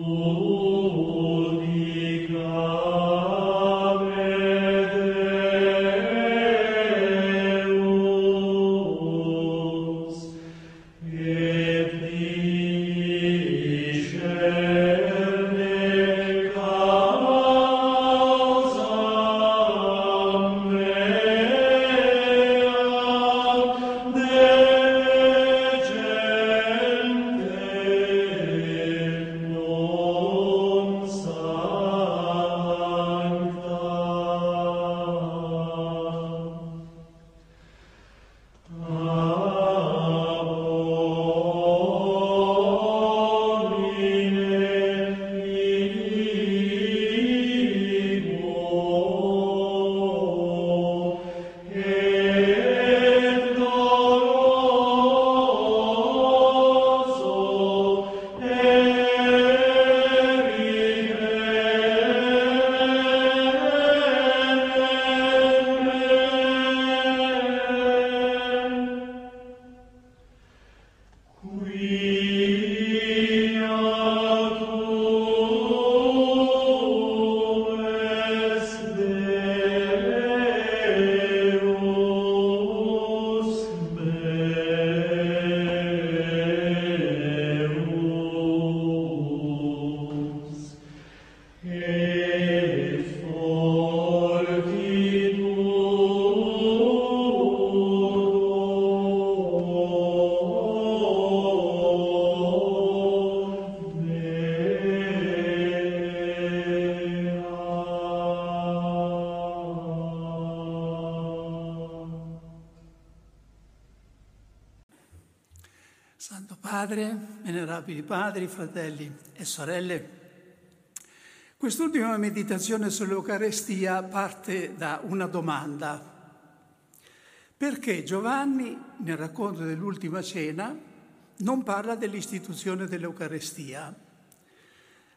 Padre, venerabili padri, fratelli e sorelle, quest'ultima meditazione sull'Eucarestia parte da una domanda. Perché Giovanni, nel racconto dell'ultima cena, non parla dell'istituzione dell'Eucarestia,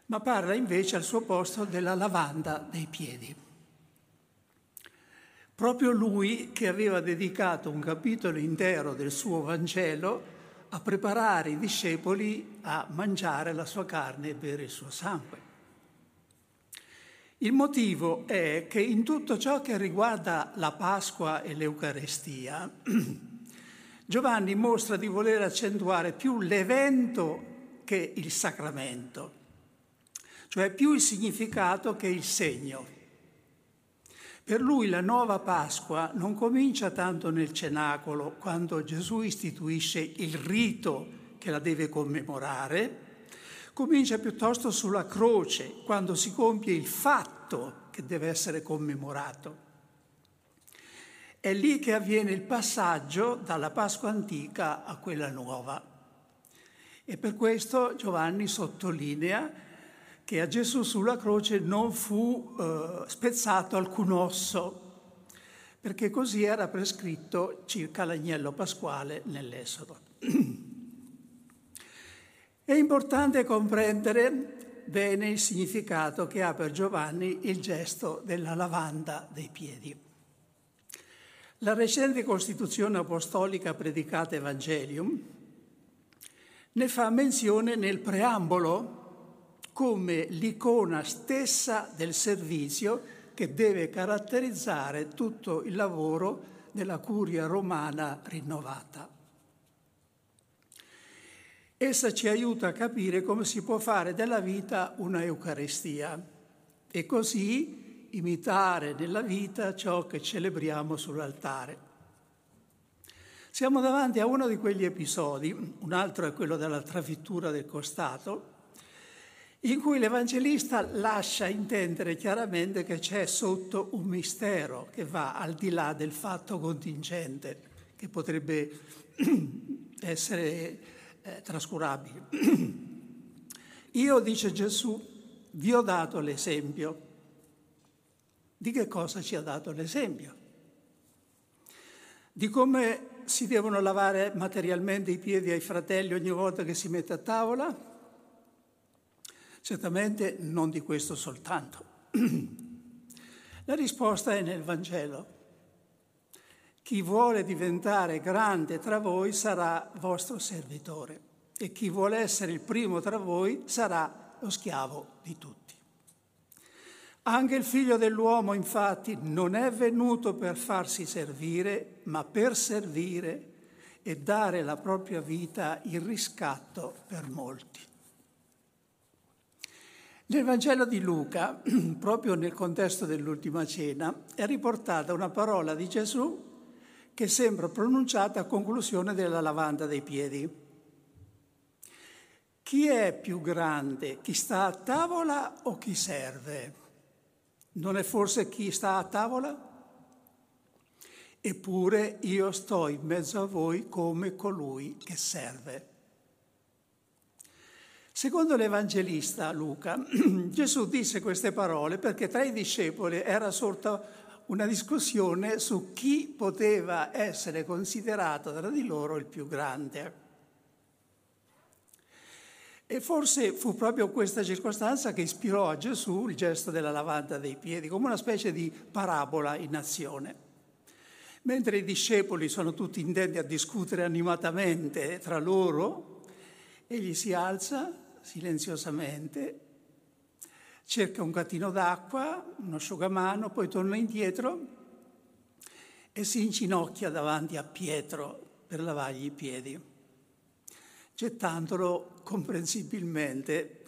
ma parla invece al suo posto della lavanda dei piedi? Proprio lui che aveva dedicato un capitolo intero del suo Vangelo a preparare i discepoli a mangiare la sua carne e bere il suo sangue. Il motivo è che in tutto ciò che riguarda la Pasqua e l'Eucarestia, Giovanni mostra di voler accentuare più l'evento che il sacramento, cioè più il significato che il segno. Per lui la nuova Pasqua non comincia tanto nel cenacolo, quando Gesù istituisce il rito che la deve commemorare, comincia piuttosto sulla croce, quando si compie il fatto che deve essere commemorato. È lì che avviene il passaggio dalla Pasqua antica a quella nuova. E per questo Giovanni sottolinea che a Gesù sulla croce non fu eh, spezzato alcun osso, perché così era prescritto circa l'agnello pasquale nell'Esodo. È importante comprendere bene il significato che ha per Giovanni il gesto della lavanda dei piedi. La recente Costituzione Apostolica Predicata Evangelium ne fa menzione nel preambolo come l'icona stessa del servizio che deve caratterizzare tutto il lavoro della curia romana rinnovata. Essa ci aiuta a capire come si può fare della vita una Eucaristia e così imitare nella vita ciò che celebriamo sull'altare. Siamo davanti a uno di quegli episodi, un altro è quello della trafittura del costato, in cui l'Evangelista lascia intendere chiaramente che c'è sotto un mistero che va al di là del fatto contingente, che potrebbe essere eh, trascurabile. Io, dice Gesù, vi ho dato l'esempio. Di che cosa ci ha dato l'esempio? Di come si devono lavare materialmente i piedi ai fratelli ogni volta che si mette a tavola? Certamente non di questo soltanto. La risposta è nel Vangelo. Chi vuole diventare grande tra voi sarà vostro servitore e chi vuole essere il primo tra voi sarà lo schiavo di tutti. Anche il figlio dell'uomo infatti non è venuto per farsi servire, ma per servire e dare la propria vita in riscatto per molti. Nel Vangelo di Luca, proprio nel contesto dell'ultima cena, è riportata una parola di Gesù che sembra pronunciata a conclusione della lavanda dei piedi. Chi è più grande, chi sta a tavola o chi serve? Non è forse chi sta a tavola? Eppure io sto in mezzo a voi come colui che serve. Secondo l'Evangelista Luca, Gesù disse queste parole perché tra i discepoli era sorta una discussione su chi poteva essere considerato tra di loro il più grande. E forse fu proprio questa circostanza che ispirò a Gesù il gesto della lavanda dei piedi, come una specie di parabola in azione. Mentre i discepoli sono tutti intenti a discutere animatamente tra loro, egli si alza silenziosamente, cerca un gattino d'acqua, un asciugamano, poi torna indietro e si inginocchia davanti a Pietro per lavargli i piedi, gettandolo comprensibilmente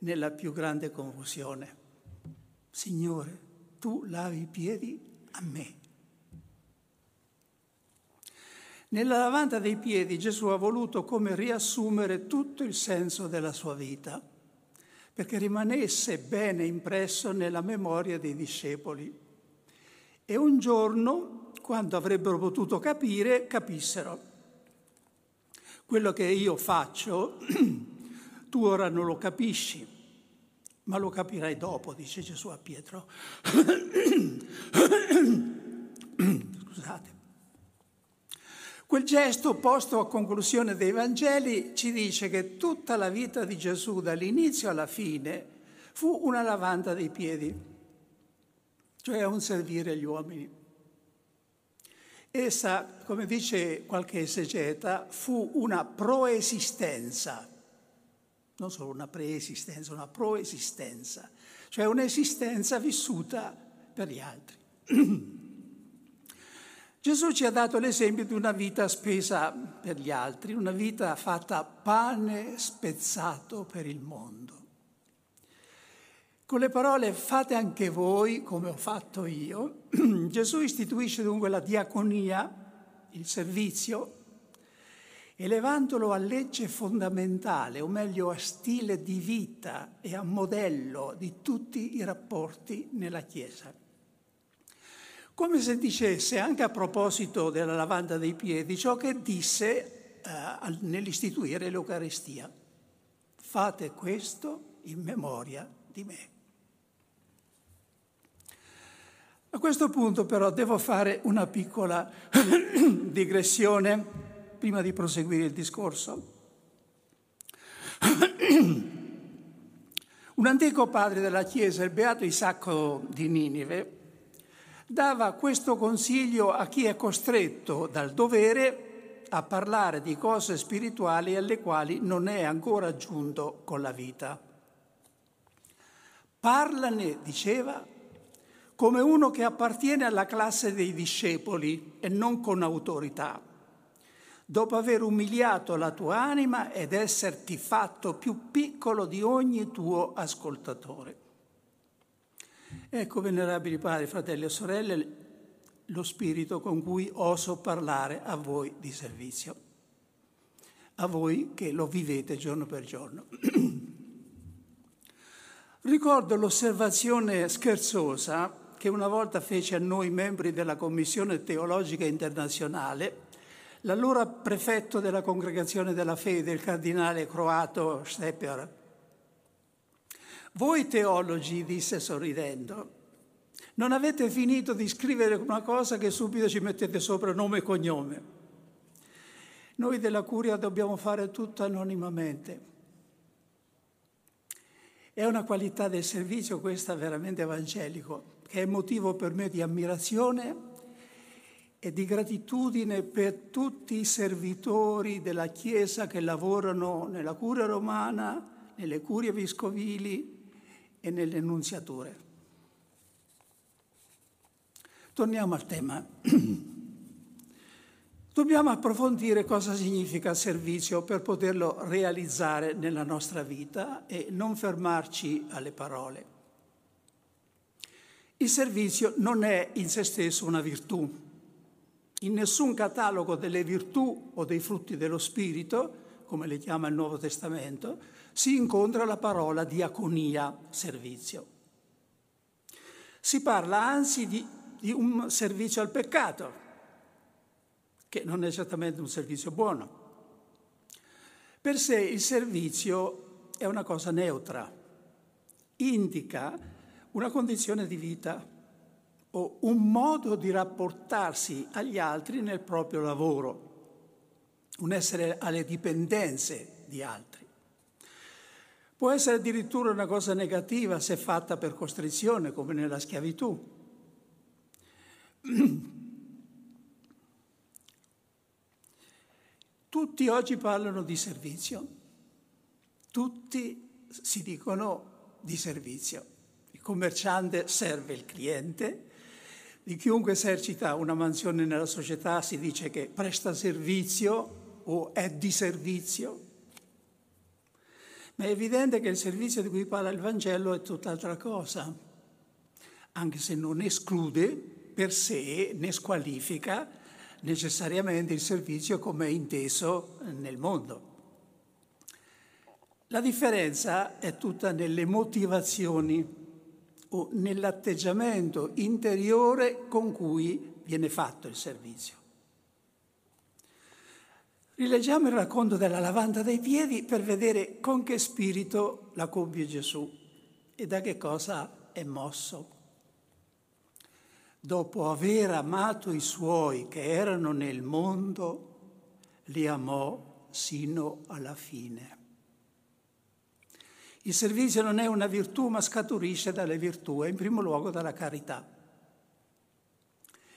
nella più grande confusione. Signore, tu lavi i piedi a me. Nella lavanda dei piedi Gesù ha voluto come riassumere tutto il senso della sua vita, perché rimanesse bene impresso nella memoria dei discepoli. E un giorno, quando avrebbero potuto capire, capissero. Quello che io faccio, tu ora non lo capisci, ma lo capirai dopo, dice Gesù a Pietro. Scusate. Quel gesto posto a conclusione dei Vangeli ci dice che tutta la vita di Gesù, dall'inizio alla fine, fu una lavanda dei piedi, cioè un servire gli uomini. Essa, come dice qualche esegeta, fu una proesistenza, non solo una preesistenza, una proesistenza, cioè un'esistenza vissuta per gli altri. Gesù ci ha dato l'esempio di una vita spesa per gli altri, una vita fatta pane spezzato per il mondo. Con le parole fate anche voi come ho fatto io, Gesù istituisce dunque la diaconia, il servizio, elevandolo a legge fondamentale, o meglio a stile di vita e a modello di tutti i rapporti nella Chiesa. Come se dicesse, anche a proposito della lavanda dei piedi, ciò che disse eh, nell'istituire l'Eucaristia. Fate questo in memoria di me. A questo punto però devo fare una piccola digressione prima di proseguire il discorso. Un antico padre della Chiesa, il beato Isacco di Ninive, dava questo consiglio a chi è costretto dal dovere a parlare di cose spirituali alle quali non è ancora giunto con la vita. Parlane, diceva, come uno che appartiene alla classe dei discepoli e non con autorità, dopo aver umiliato la tua anima ed esserti fatto più piccolo di ogni tuo ascoltatore. Ecco, venerabili padri, fratelli e sorelle, lo spirito con cui oso parlare a voi di servizio, a voi che lo vivete giorno per giorno. Ricordo l'osservazione scherzosa che una volta fece a noi membri della Commissione Teologica Internazionale l'allora prefetto della Congregazione della Fede, il cardinale croato Steper, voi teologi, disse sorridendo, non avete finito di scrivere una cosa che subito ci mettete sopra nome e cognome. Noi della curia dobbiamo fare tutto anonimamente. È una qualità del servizio questa veramente evangelico, che è motivo per me di ammirazione e di gratitudine per tutti i servitori della Chiesa che lavorano nella curia romana, nelle curie vescovili e nelle nunziature. Torniamo al tema. Dobbiamo approfondire cosa significa servizio per poterlo realizzare nella nostra vita e non fermarci alle parole. Il servizio non è in se stesso una virtù. In nessun catalogo delle virtù o dei frutti dello Spirito, come le chiama il Nuovo Testamento, si incontra la parola diaconia, servizio. Si parla anzi di, di un servizio al peccato, che non è certamente un servizio buono. Per sé il servizio è una cosa neutra, indica una condizione di vita o un modo di rapportarsi agli altri nel proprio lavoro, un essere alle dipendenze di altri. Può essere addirittura una cosa negativa se fatta per costrizione, come nella schiavitù. Tutti oggi parlano di servizio, tutti si dicono di servizio. Il commerciante serve il cliente, di chiunque esercita una mansione nella società si dice che presta servizio o è di servizio. Ma è evidente che il servizio di cui parla il Vangelo è tutt'altra cosa, anche se non esclude per sé né squalifica necessariamente il servizio come è inteso nel mondo. La differenza è tutta nelle motivazioni o nell'atteggiamento interiore con cui viene fatto il servizio. Rileggiamo il racconto della lavanda dei piedi per vedere con che spirito la compie Gesù e da che cosa è mosso dopo aver amato i suoi che erano nel mondo, li amò sino alla fine. Il servizio non è una virtù, ma scaturisce dalle virtù in primo luogo dalla carità.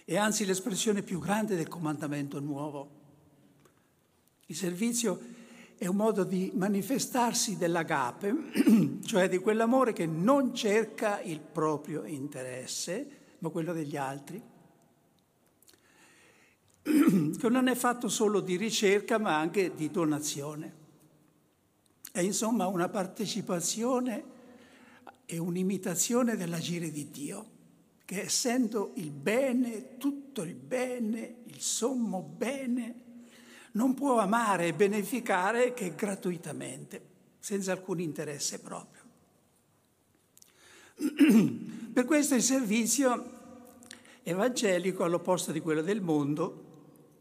È anzi l'espressione più grande del comandamento nuovo. Il servizio è un modo di manifestarsi dell'agape, cioè di quell'amore che non cerca il proprio interesse, ma quello degli altri, che non è fatto solo di ricerca ma anche di donazione. È insomma una partecipazione e un'imitazione dell'agire di Dio, che essendo il bene, tutto il bene, il sommo bene, non può amare e beneficare che gratuitamente, senza alcun interesse proprio. Per questo il servizio evangelico, all'opposto di quello del mondo,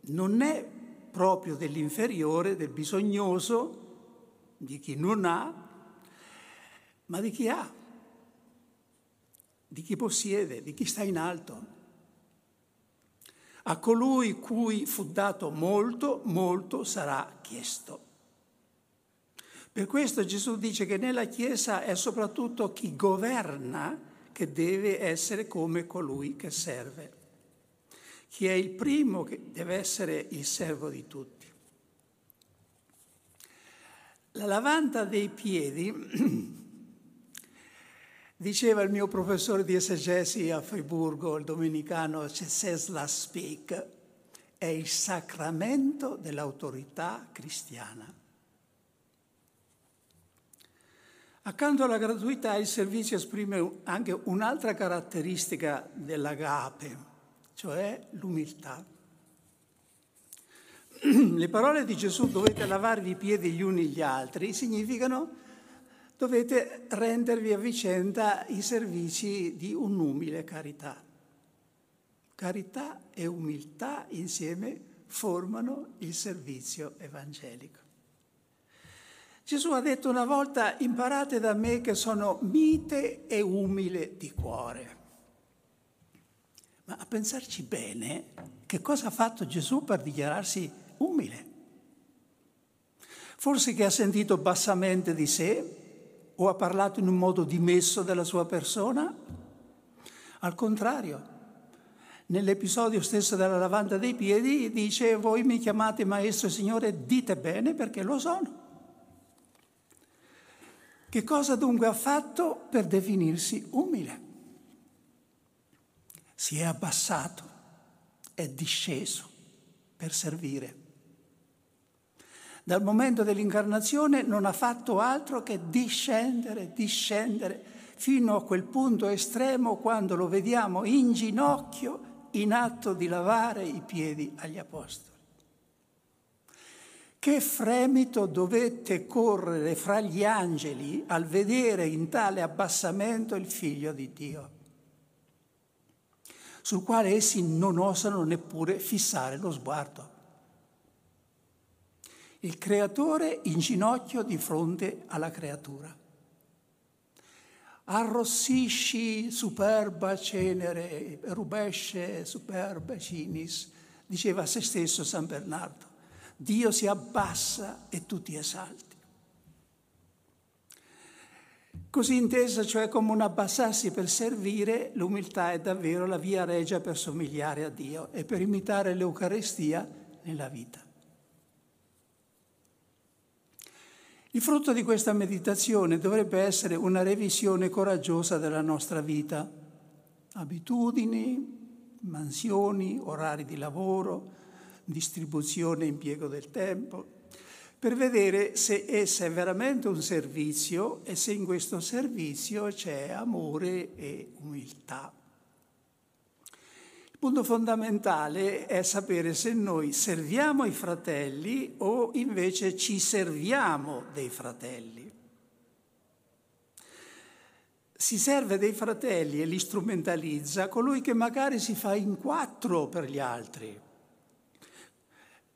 non è proprio dell'inferiore, del bisognoso, di chi non ha, ma di chi ha, di chi possiede, di chi sta in alto. A colui cui fu dato molto, molto sarà chiesto. Per questo Gesù dice che nella Chiesa è soprattutto chi governa che deve essere come colui che serve. Chi è il primo che deve essere il servo di tutti. La lavanda dei piedi, diceva il mio professore di esegesi a Friburgo, il domenicano Cesla Speak, è il sacramento dell'autorità cristiana. Accanto alla gratuità il servizio esprime anche un'altra caratteristica dell'agape, cioè l'umiltà. Le parole di Gesù dovete lavarvi i piedi gli uni gli altri significano dovete rendervi a vicenda i servizi di un'umile carità. Carità e umiltà insieme formano il servizio evangelico. Gesù ha detto una volta, imparate da me che sono mite e umile di cuore. Ma a pensarci bene, che cosa ha fatto Gesù per dichiararsi umile? Forse che ha sentito bassamente di sé o ha parlato in un modo dimesso della sua persona? Al contrario, nell'episodio stesso della lavanda dei piedi dice voi mi chiamate maestro e signore, dite bene perché lo sono. Che cosa dunque ha fatto per definirsi umile? Si è abbassato, è disceso per servire. Dal momento dell'incarnazione non ha fatto altro che discendere, discendere, fino a quel punto estremo quando lo vediamo in ginocchio in atto di lavare i piedi agli apostoli. Che fremito dovette correre fra gli angeli al vedere in tale abbassamento il figlio di Dio, sul quale essi non osano neppure fissare lo sguardo. Il creatore in ginocchio di fronte alla creatura. Arrossisci superba cenere, rubesce superba cinis, diceva a se stesso San Bernardo. Dio si abbassa e tu ti esalti. Così intesa, cioè come un abbassarsi per servire, l'umiltà è davvero la via regia per somigliare a Dio e per imitare l'Eucarestia nella vita. Il frutto di questa meditazione dovrebbe essere una revisione coraggiosa della nostra vita, abitudini, mansioni, orari di lavoro, distribuzione e impiego del tempo, per vedere se essa è veramente un servizio e se in questo servizio c'è amore e umiltà. Il punto fondamentale è sapere se noi serviamo i fratelli o invece ci serviamo dei fratelli. Si serve dei fratelli e li strumentalizza colui che magari si fa in quattro per gli altri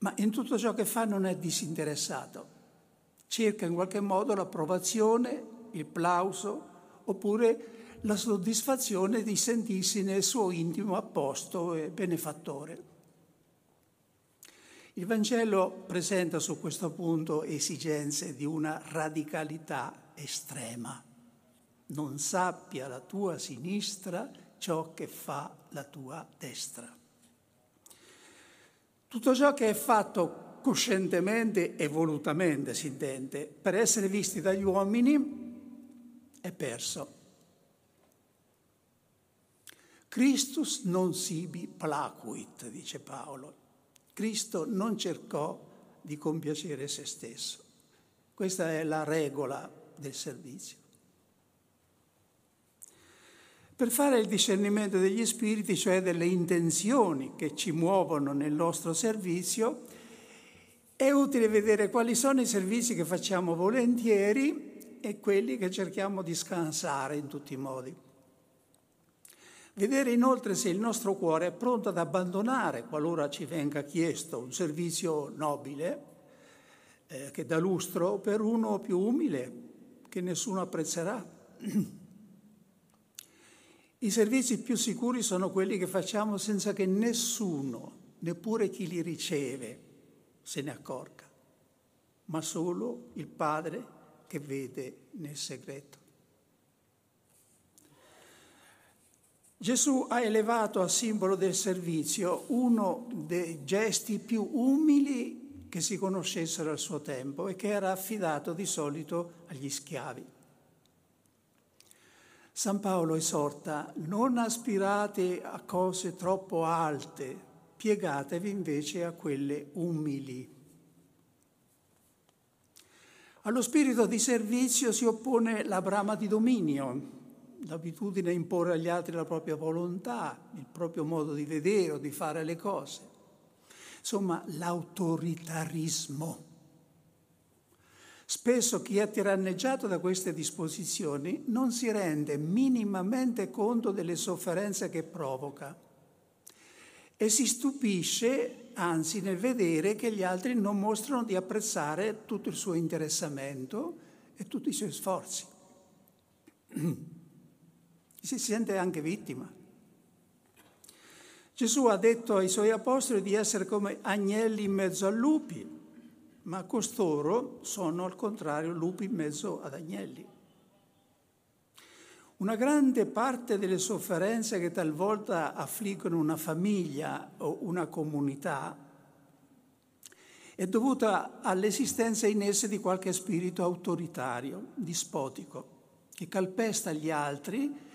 ma in tutto ciò che fa non è disinteressato. Cerca in qualche modo l'approvazione, il plauso oppure la soddisfazione di sentirsi nel suo intimo apposto e benefattore. Il Vangelo presenta su questo punto esigenze di una radicalità estrema. Non sappia la tua sinistra ciò che fa la tua destra. Tutto ciò che è fatto coscientemente e volutamente, si intende, per essere visti dagli uomini, è perso. Christus non sibi placuit, dice Paolo. Cristo non cercò di compiacere se stesso. Questa è la regola del servizio. Per fare il discernimento degli spiriti, cioè delle intenzioni che ci muovono nel nostro servizio, è utile vedere quali sono i servizi che facciamo volentieri e quelli che cerchiamo di scansare in tutti i modi. Vedere inoltre se il nostro cuore è pronto ad abbandonare, qualora ci venga chiesto, un servizio nobile eh, che dà lustro per uno più umile che nessuno apprezzerà. I servizi più sicuri sono quelli che facciamo senza che nessuno, neppure chi li riceve, se ne accorga, ma solo il Padre che vede nel segreto. Gesù ha elevato a simbolo del servizio uno dei gesti più umili che si conoscessero al suo tempo e che era affidato di solito agli schiavi. San Paolo esorta, non aspirate a cose troppo alte, piegatevi invece a quelle umili. Allo spirito di servizio si oppone la brama di dominio, l'abitudine a imporre agli altri la propria volontà, il proprio modo di vedere o di fare le cose. Insomma, l'autoritarismo. Spesso chi è tiranneggiato da queste disposizioni non si rende minimamente conto delle sofferenze che provoca e si stupisce anzi nel vedere che gli altri non mostrano di apprezzare tutto il suo interessamento e tutti i suoi sforzi. si sente anche vittima. Gesù ha detto ai suoi apostoli di essere come agnelli in mezzo a lupi ma costoro sono al contrario lupi in mezzo ad agnelli. Una grande parte delle sofferenze che talvolta affliggono una famiglia o una comunità è dovuta all'esistenza in esse di qualche spirito autoritario, dispotico, che calpesta gli altri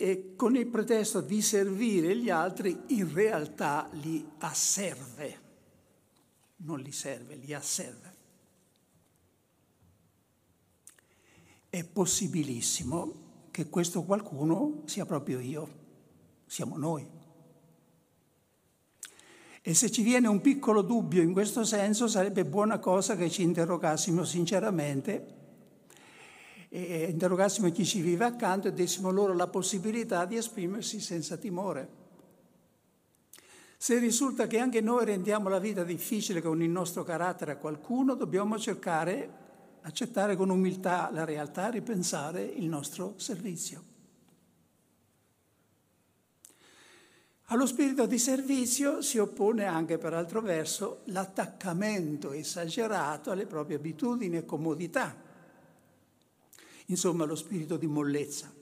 e con il pretesto di servire gli altri in realtà li asserve, non li serve, li asserve. È possibilissimo che questo qualcuno sia proprio io, siamo noi. E se ci viene un piccolo dubbio in questo senso sarebbe buona cosa che ci interrogassimo sinceramente e interrogassimo chi ci vive accanto e dessimo loro la possibilità di esprimersi senza timore. Se risulta che anche noi rendiamo la vita difficile con il nostro carattere a qualcuno, dobbiamo cercare, accettare con umiltà la realtà, ripensare il nostro servizio. Allo spirito di servizio si oppone anche, per altro verso, l'attaccamento esagerato alle proprie abitudini e comodità insomma lo spirito di mollezza.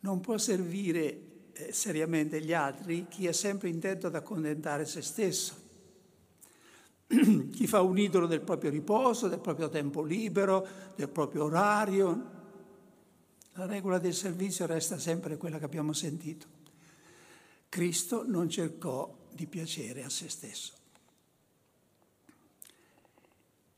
Non può servire eh, seriamente gli altri chi è sempre intento ad accontentare se stesso, chi fa un idolo del proprio riposo, del proprio tempo libero, del proprio orario. La regola del servizio resta sempre quella che abbiamo sentito. Cristo non cercò di piacere a se stesso.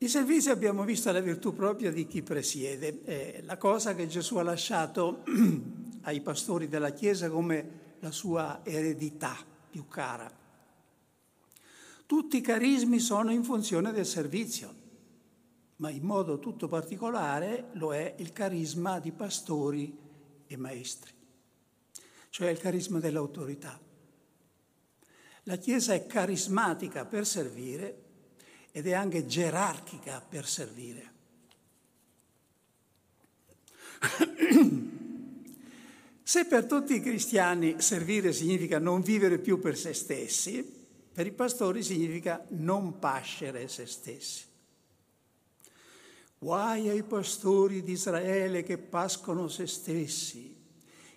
Il servizio abbiamo visto la virtù propria di chi presiede, è la cosa che Gesù ha lasciato ai pastori della Chiesa come la sua eredità più cara. Tutti i carismi sono in funzione del servizio, ma in modo tutto particolare lo è il carisma di pastori e maestri, cioè il carisma dell'autorità. La Chiesa è carismatica per servire ed è anche gerarchica per servire. Se per tutti i cristiani servire significa non vivere più per se stessi, per i pastori significa non pascere se stessi. Guai ai pastori di Israele che pascono se stessi.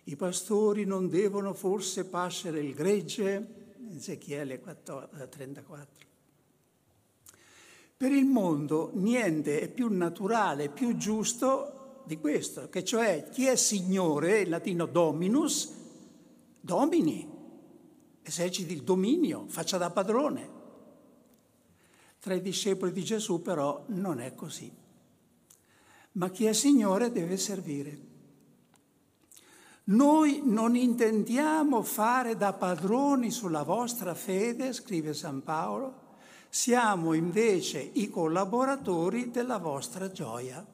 I pastori non devono forse pascere il gregge? Ezechiele 34. Per il mondo niente è più naturale, più giusto di questo, che cioè chi è Signore, in latino dominus, domini, eserciti il dominio, faccia da padrone. Tra i discepoli di Gesù però non è così. Ma chi è Signore deve servire. Noi non intendiamo fare da padroni sulla vostra fede, scrive San Paolo, siamo invece i collaboratori della vostra gioia.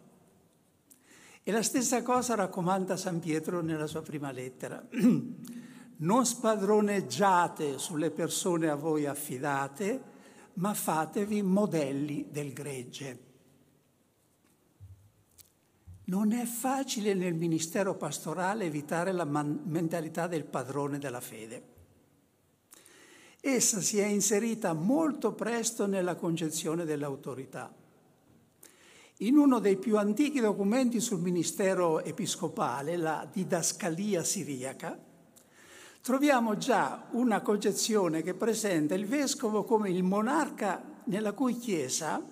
E la stessa cosa raccomanda San Pietro nella sua prima lettera. Non spadroneggiate sulle persone a voi affidate, ma fatevi modelli del gregge. Non è facile nel ministero pastorale evitare la man- mentalità del padrone della fede. Essa si è inserita molto presto nella concezione dell'autorità. In uno dei più antichi documenti sul ministero episcopale, la Didascalia siriaca, troviamo già una concezione che presenta il vescovo come il monarca nella cui chiesa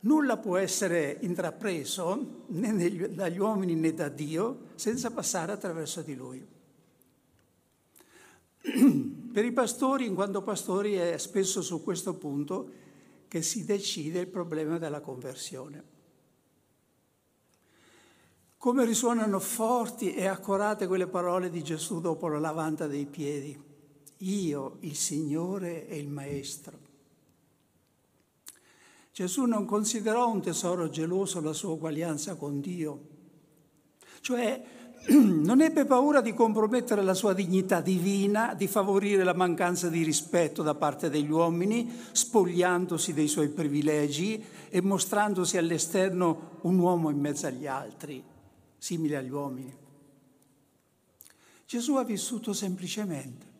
nulla può essere intrapreso né dagli uomini né da Dio senza passare attraverso di lui. Per i pastori, in quanto pastori, è spesso su questo punto che si decide il problema della conversione. Come risuonano forti e accorate quelle parole di Gesù dopo la lavanda dei piedi. Io, il Signore e il Maestro. Gesù non considerò un tesoro geloso la sua uguaglianza con Dio, cioè non ebbe paura di compromettere la sua dignità divina, di favorire la mancanza di rispetto da parte degli uomini, spogliandosi dei suoi privilegi e mostrandosi all'esterno un uomo in mezzo agli altri, simile agli uomini. Gesù ha vissuto semplicemente.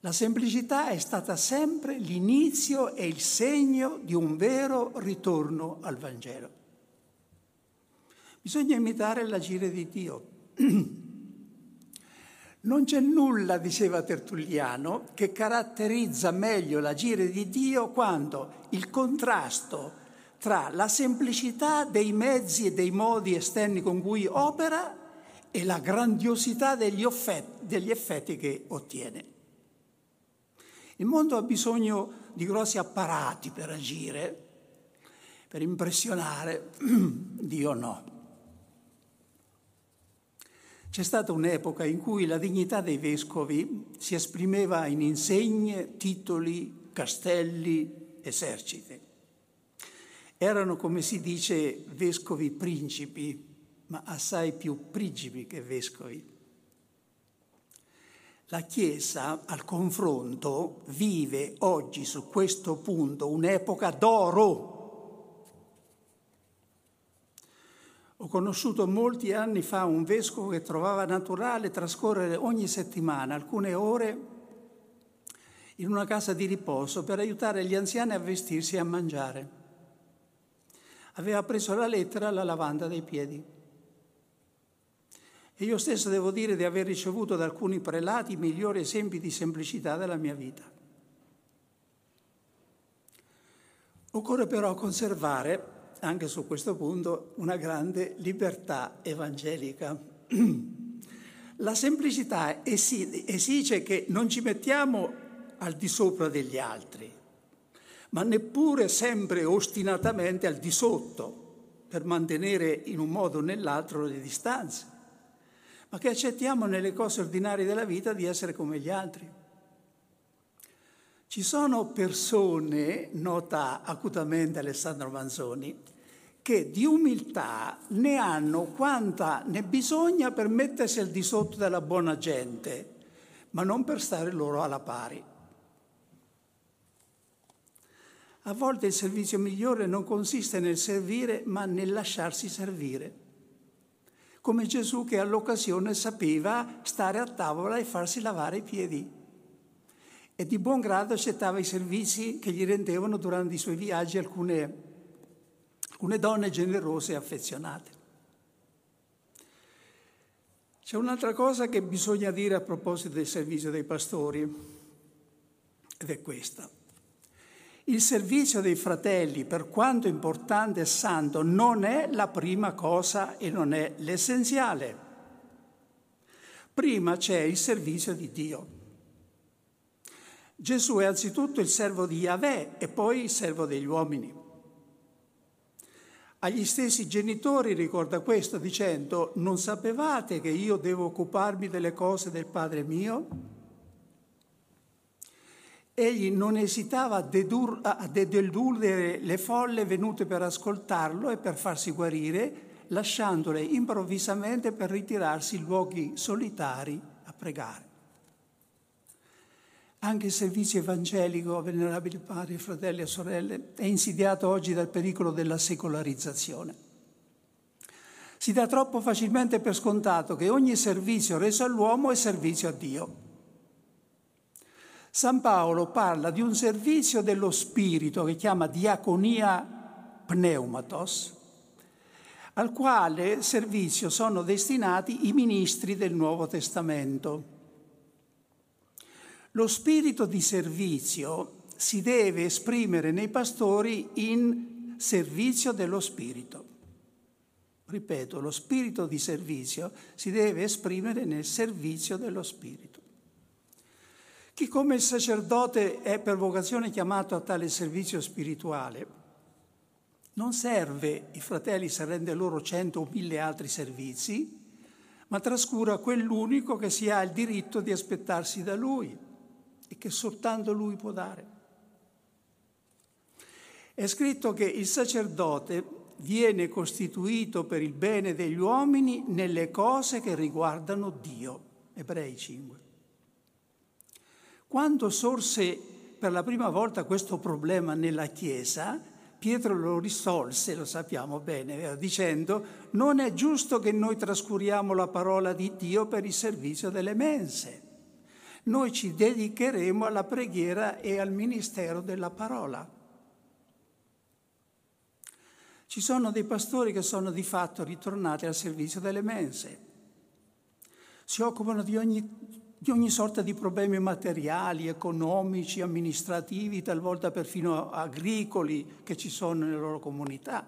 La semplicità è stata sempre l'inizio e il segno di un vero ritorno al Vangelo. Bisogna imitare l'agire di Dio. Non c'è nulla, diceva Tertulliano, che caratterizza meglio l'agire di Dio quando il contrasto tra la semplicità dei mezzi e dei modi esterni con cui opera e la grandiosità degli, effetti, degli effetti che ottiene. Il mondo ha bisogno di grossi apparati per agire, per impressionare, Dio no. C'è stata un'epoca in cui la dignità dei vescovi si esprimeva in insegne, titoli, castelli, eserciti. Erano, come si dice, vescovi principi, ma assai più principi che vescovi. La Chiesa, al confronto, vive oggi su questo punto un'epoca d'oro. Ho conosciuto molti anni fa un vescovo che trovava naturale trascorrere ogni settimana alcune ore in una casa di riposo per aiutare gli anziani a vestirsi e a mangiare aveva preso la lettera alla lavanda dei piedi. E io stesso devo dire di aver ricevuto da alcuni prelati i migliori esempi di semplicità della mia vita. Occorre però conservare, anche su questo punto, una grande libertà evangelica. La semplicità esige che non ci mettiamo al di sopra degli altri, ma neppure sempre ostinatamente al di sotto per mantenere in un modo o nell'altro le distanze, ma che accettiamo nelle cose ordinarie della vita di essere come gli altri. Ci sono persone, nota acutamente Alessandro Manzoni, che di umiltà ne hanno quanta ne bisogna per mettersi al di sotto della buona gente, ma non per stare loro alla pari. A volte il servizio migliore non consiste nel servire, ma nel lasciarsi servire. Come Gesù che all'occasione sapeva stare a tavola e farsi lavare i piedi. E di buon grado accettava i servizi che gli rendevano durante i suoi viaggi alcune, alcune donne generose e affezionate. C'è un'altra cosa che bisogna dire a proposito del servizio dei pastori, ed è questa. Il servizio dei fratelli, per quanto importante e santo, non è la prima cosa e non è l'essenziale. Prima c'è il servizio di Dio. Gesù è anzitutto il servo di Yahweh e poi il servo degli uomini. Agli stessi genitori ricorda questo dicendo, non sapevate che io devo occuparmi delle cose del Padre mio? Egli non esitava a, dedur- a dedurre le folle venute per ascoltarlo e per farsi guarire, lasciandole improvvisamente per ritirarsi in luoghi solitari a pregare. Anche il servizio evangelico, venerabili padri, fratelli e sorelle, è insidiato oggi dal pericolo della secolarizzazione. Si dà troppo facilmente per scontato che ogni servizio reso all'uomo è servizio a Dio. San Paolo parla di un servizio dello Spirito che chiama diaconia pneumatos, al quale servizio sono destinati i ministri del Nuovo Testamento. Lo spirito di servizio si deve esprimere nei pastori in servizio dello Spirito. Ripeto, lo spirito di servizio si deve esprimere nel servizio dello Spirito. Chi come il sacerdote è per vocazione chiamato a tale servizio spirituale, non serve i fratelli se rende loro cento o mille altri servizi, ma trascura quell'unico che si ha il diritto di aspettarsi da lui e che soltanto lui può dare. È scritto che il sacerdote viene costituito per il bene degli uomini nelle cose che riguardano Dio. Ebrei 5. Quando sorse per la prima volta questo problema nella Chiesa, Pietro lo risolse, lo sappiamo bene, dicendo non è giusto che noi trascuriamo la parola di Dio per il servizio delle mense. Noi ci dedicheremo alla preghiera e al ministero della parola. Ci sono dei pastori che sono di fatto ritornati al servizio delle mense. Si occupano di ogni, di ogni sorta di problemi materiali, economici, amministrativi, talvolta perfino agricoli che ci sono nelle loro comunità,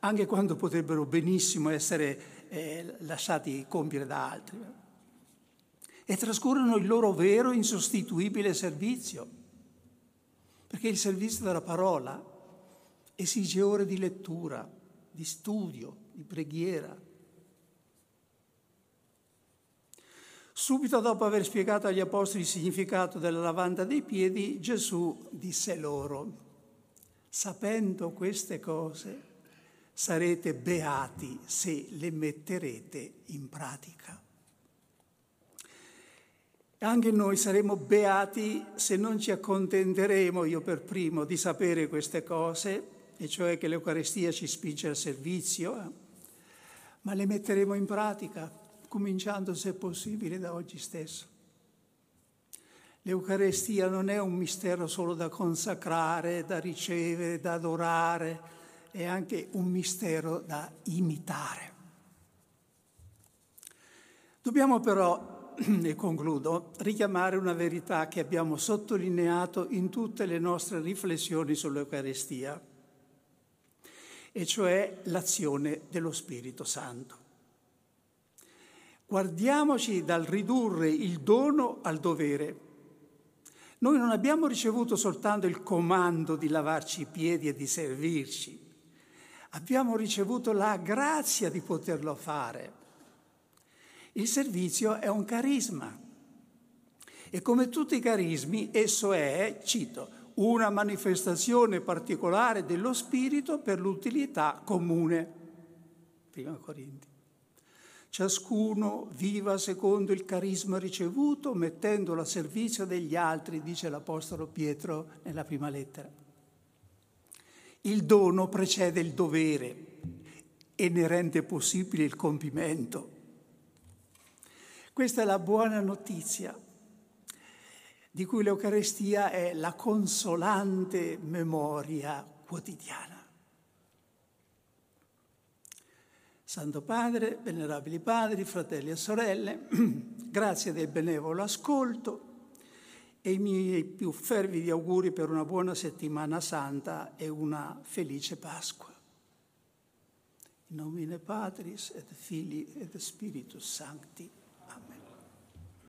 anche quando potrebbero benissimo essere eh, lasciati compiere da altri. E trascorrono il loro vero insostituibile servizio, perché il servizio della parola esige ore di lettura, di studio, di preghiera. Subito dopo aver spiegato agli apostoli il significato della lavanda dei piedi, Gesù disse loro, sapendo queste cose, sarete beati se le metterete in pratica. Anche noi saremo beati se non ci accontenteremo, io per primo, di sapere queste cose e cioè che l'Eucarestia ci spinge al servizio, eh? ma le metteremo in pratica, cominciando se possibile da oggi stesso. L'Eucarestia non è un mistero solo da consacrare, da ricevere, da adorare, è anche un mistero da imitare. Dobbiamo però, e concludo, richiamare una verità che abbiamo sottolineato in tutte le nostre riflessioni sull'Eucarestia e cioè l'azione dello Spirito Santo. Guardiamoci dal ridurre il dono al dovere. Noi non abbiamo ricevuto soltanto il comando di lavarci i piedi e di servirci, abbiamo ricevuto la grazia di poterlo fare. Il servizio è un carisma e come tutti i carismi esso è, cito, una manifestazione particolare dello Spirito per l'utilità comune. Prima Corinti. Ciascuno viva secondo il carisma ricevuto, mettendolo a servizio degli altri, dice l'Apostolo Pietro nella prima lettera. Il dono precede il dovere e ne rende possibile il compimento. Questa è la buona notizia di cui l'Eucarestia è la consolante memoria quotidiana. Santo Padre, venerabili padri, fratelli e sorelle, grazie del benevolo ascolto e i miei più fervidi auguri per una buona settimana santa e una felice Pasqua. In nomine Patris et Filii et Spiritus Sancti.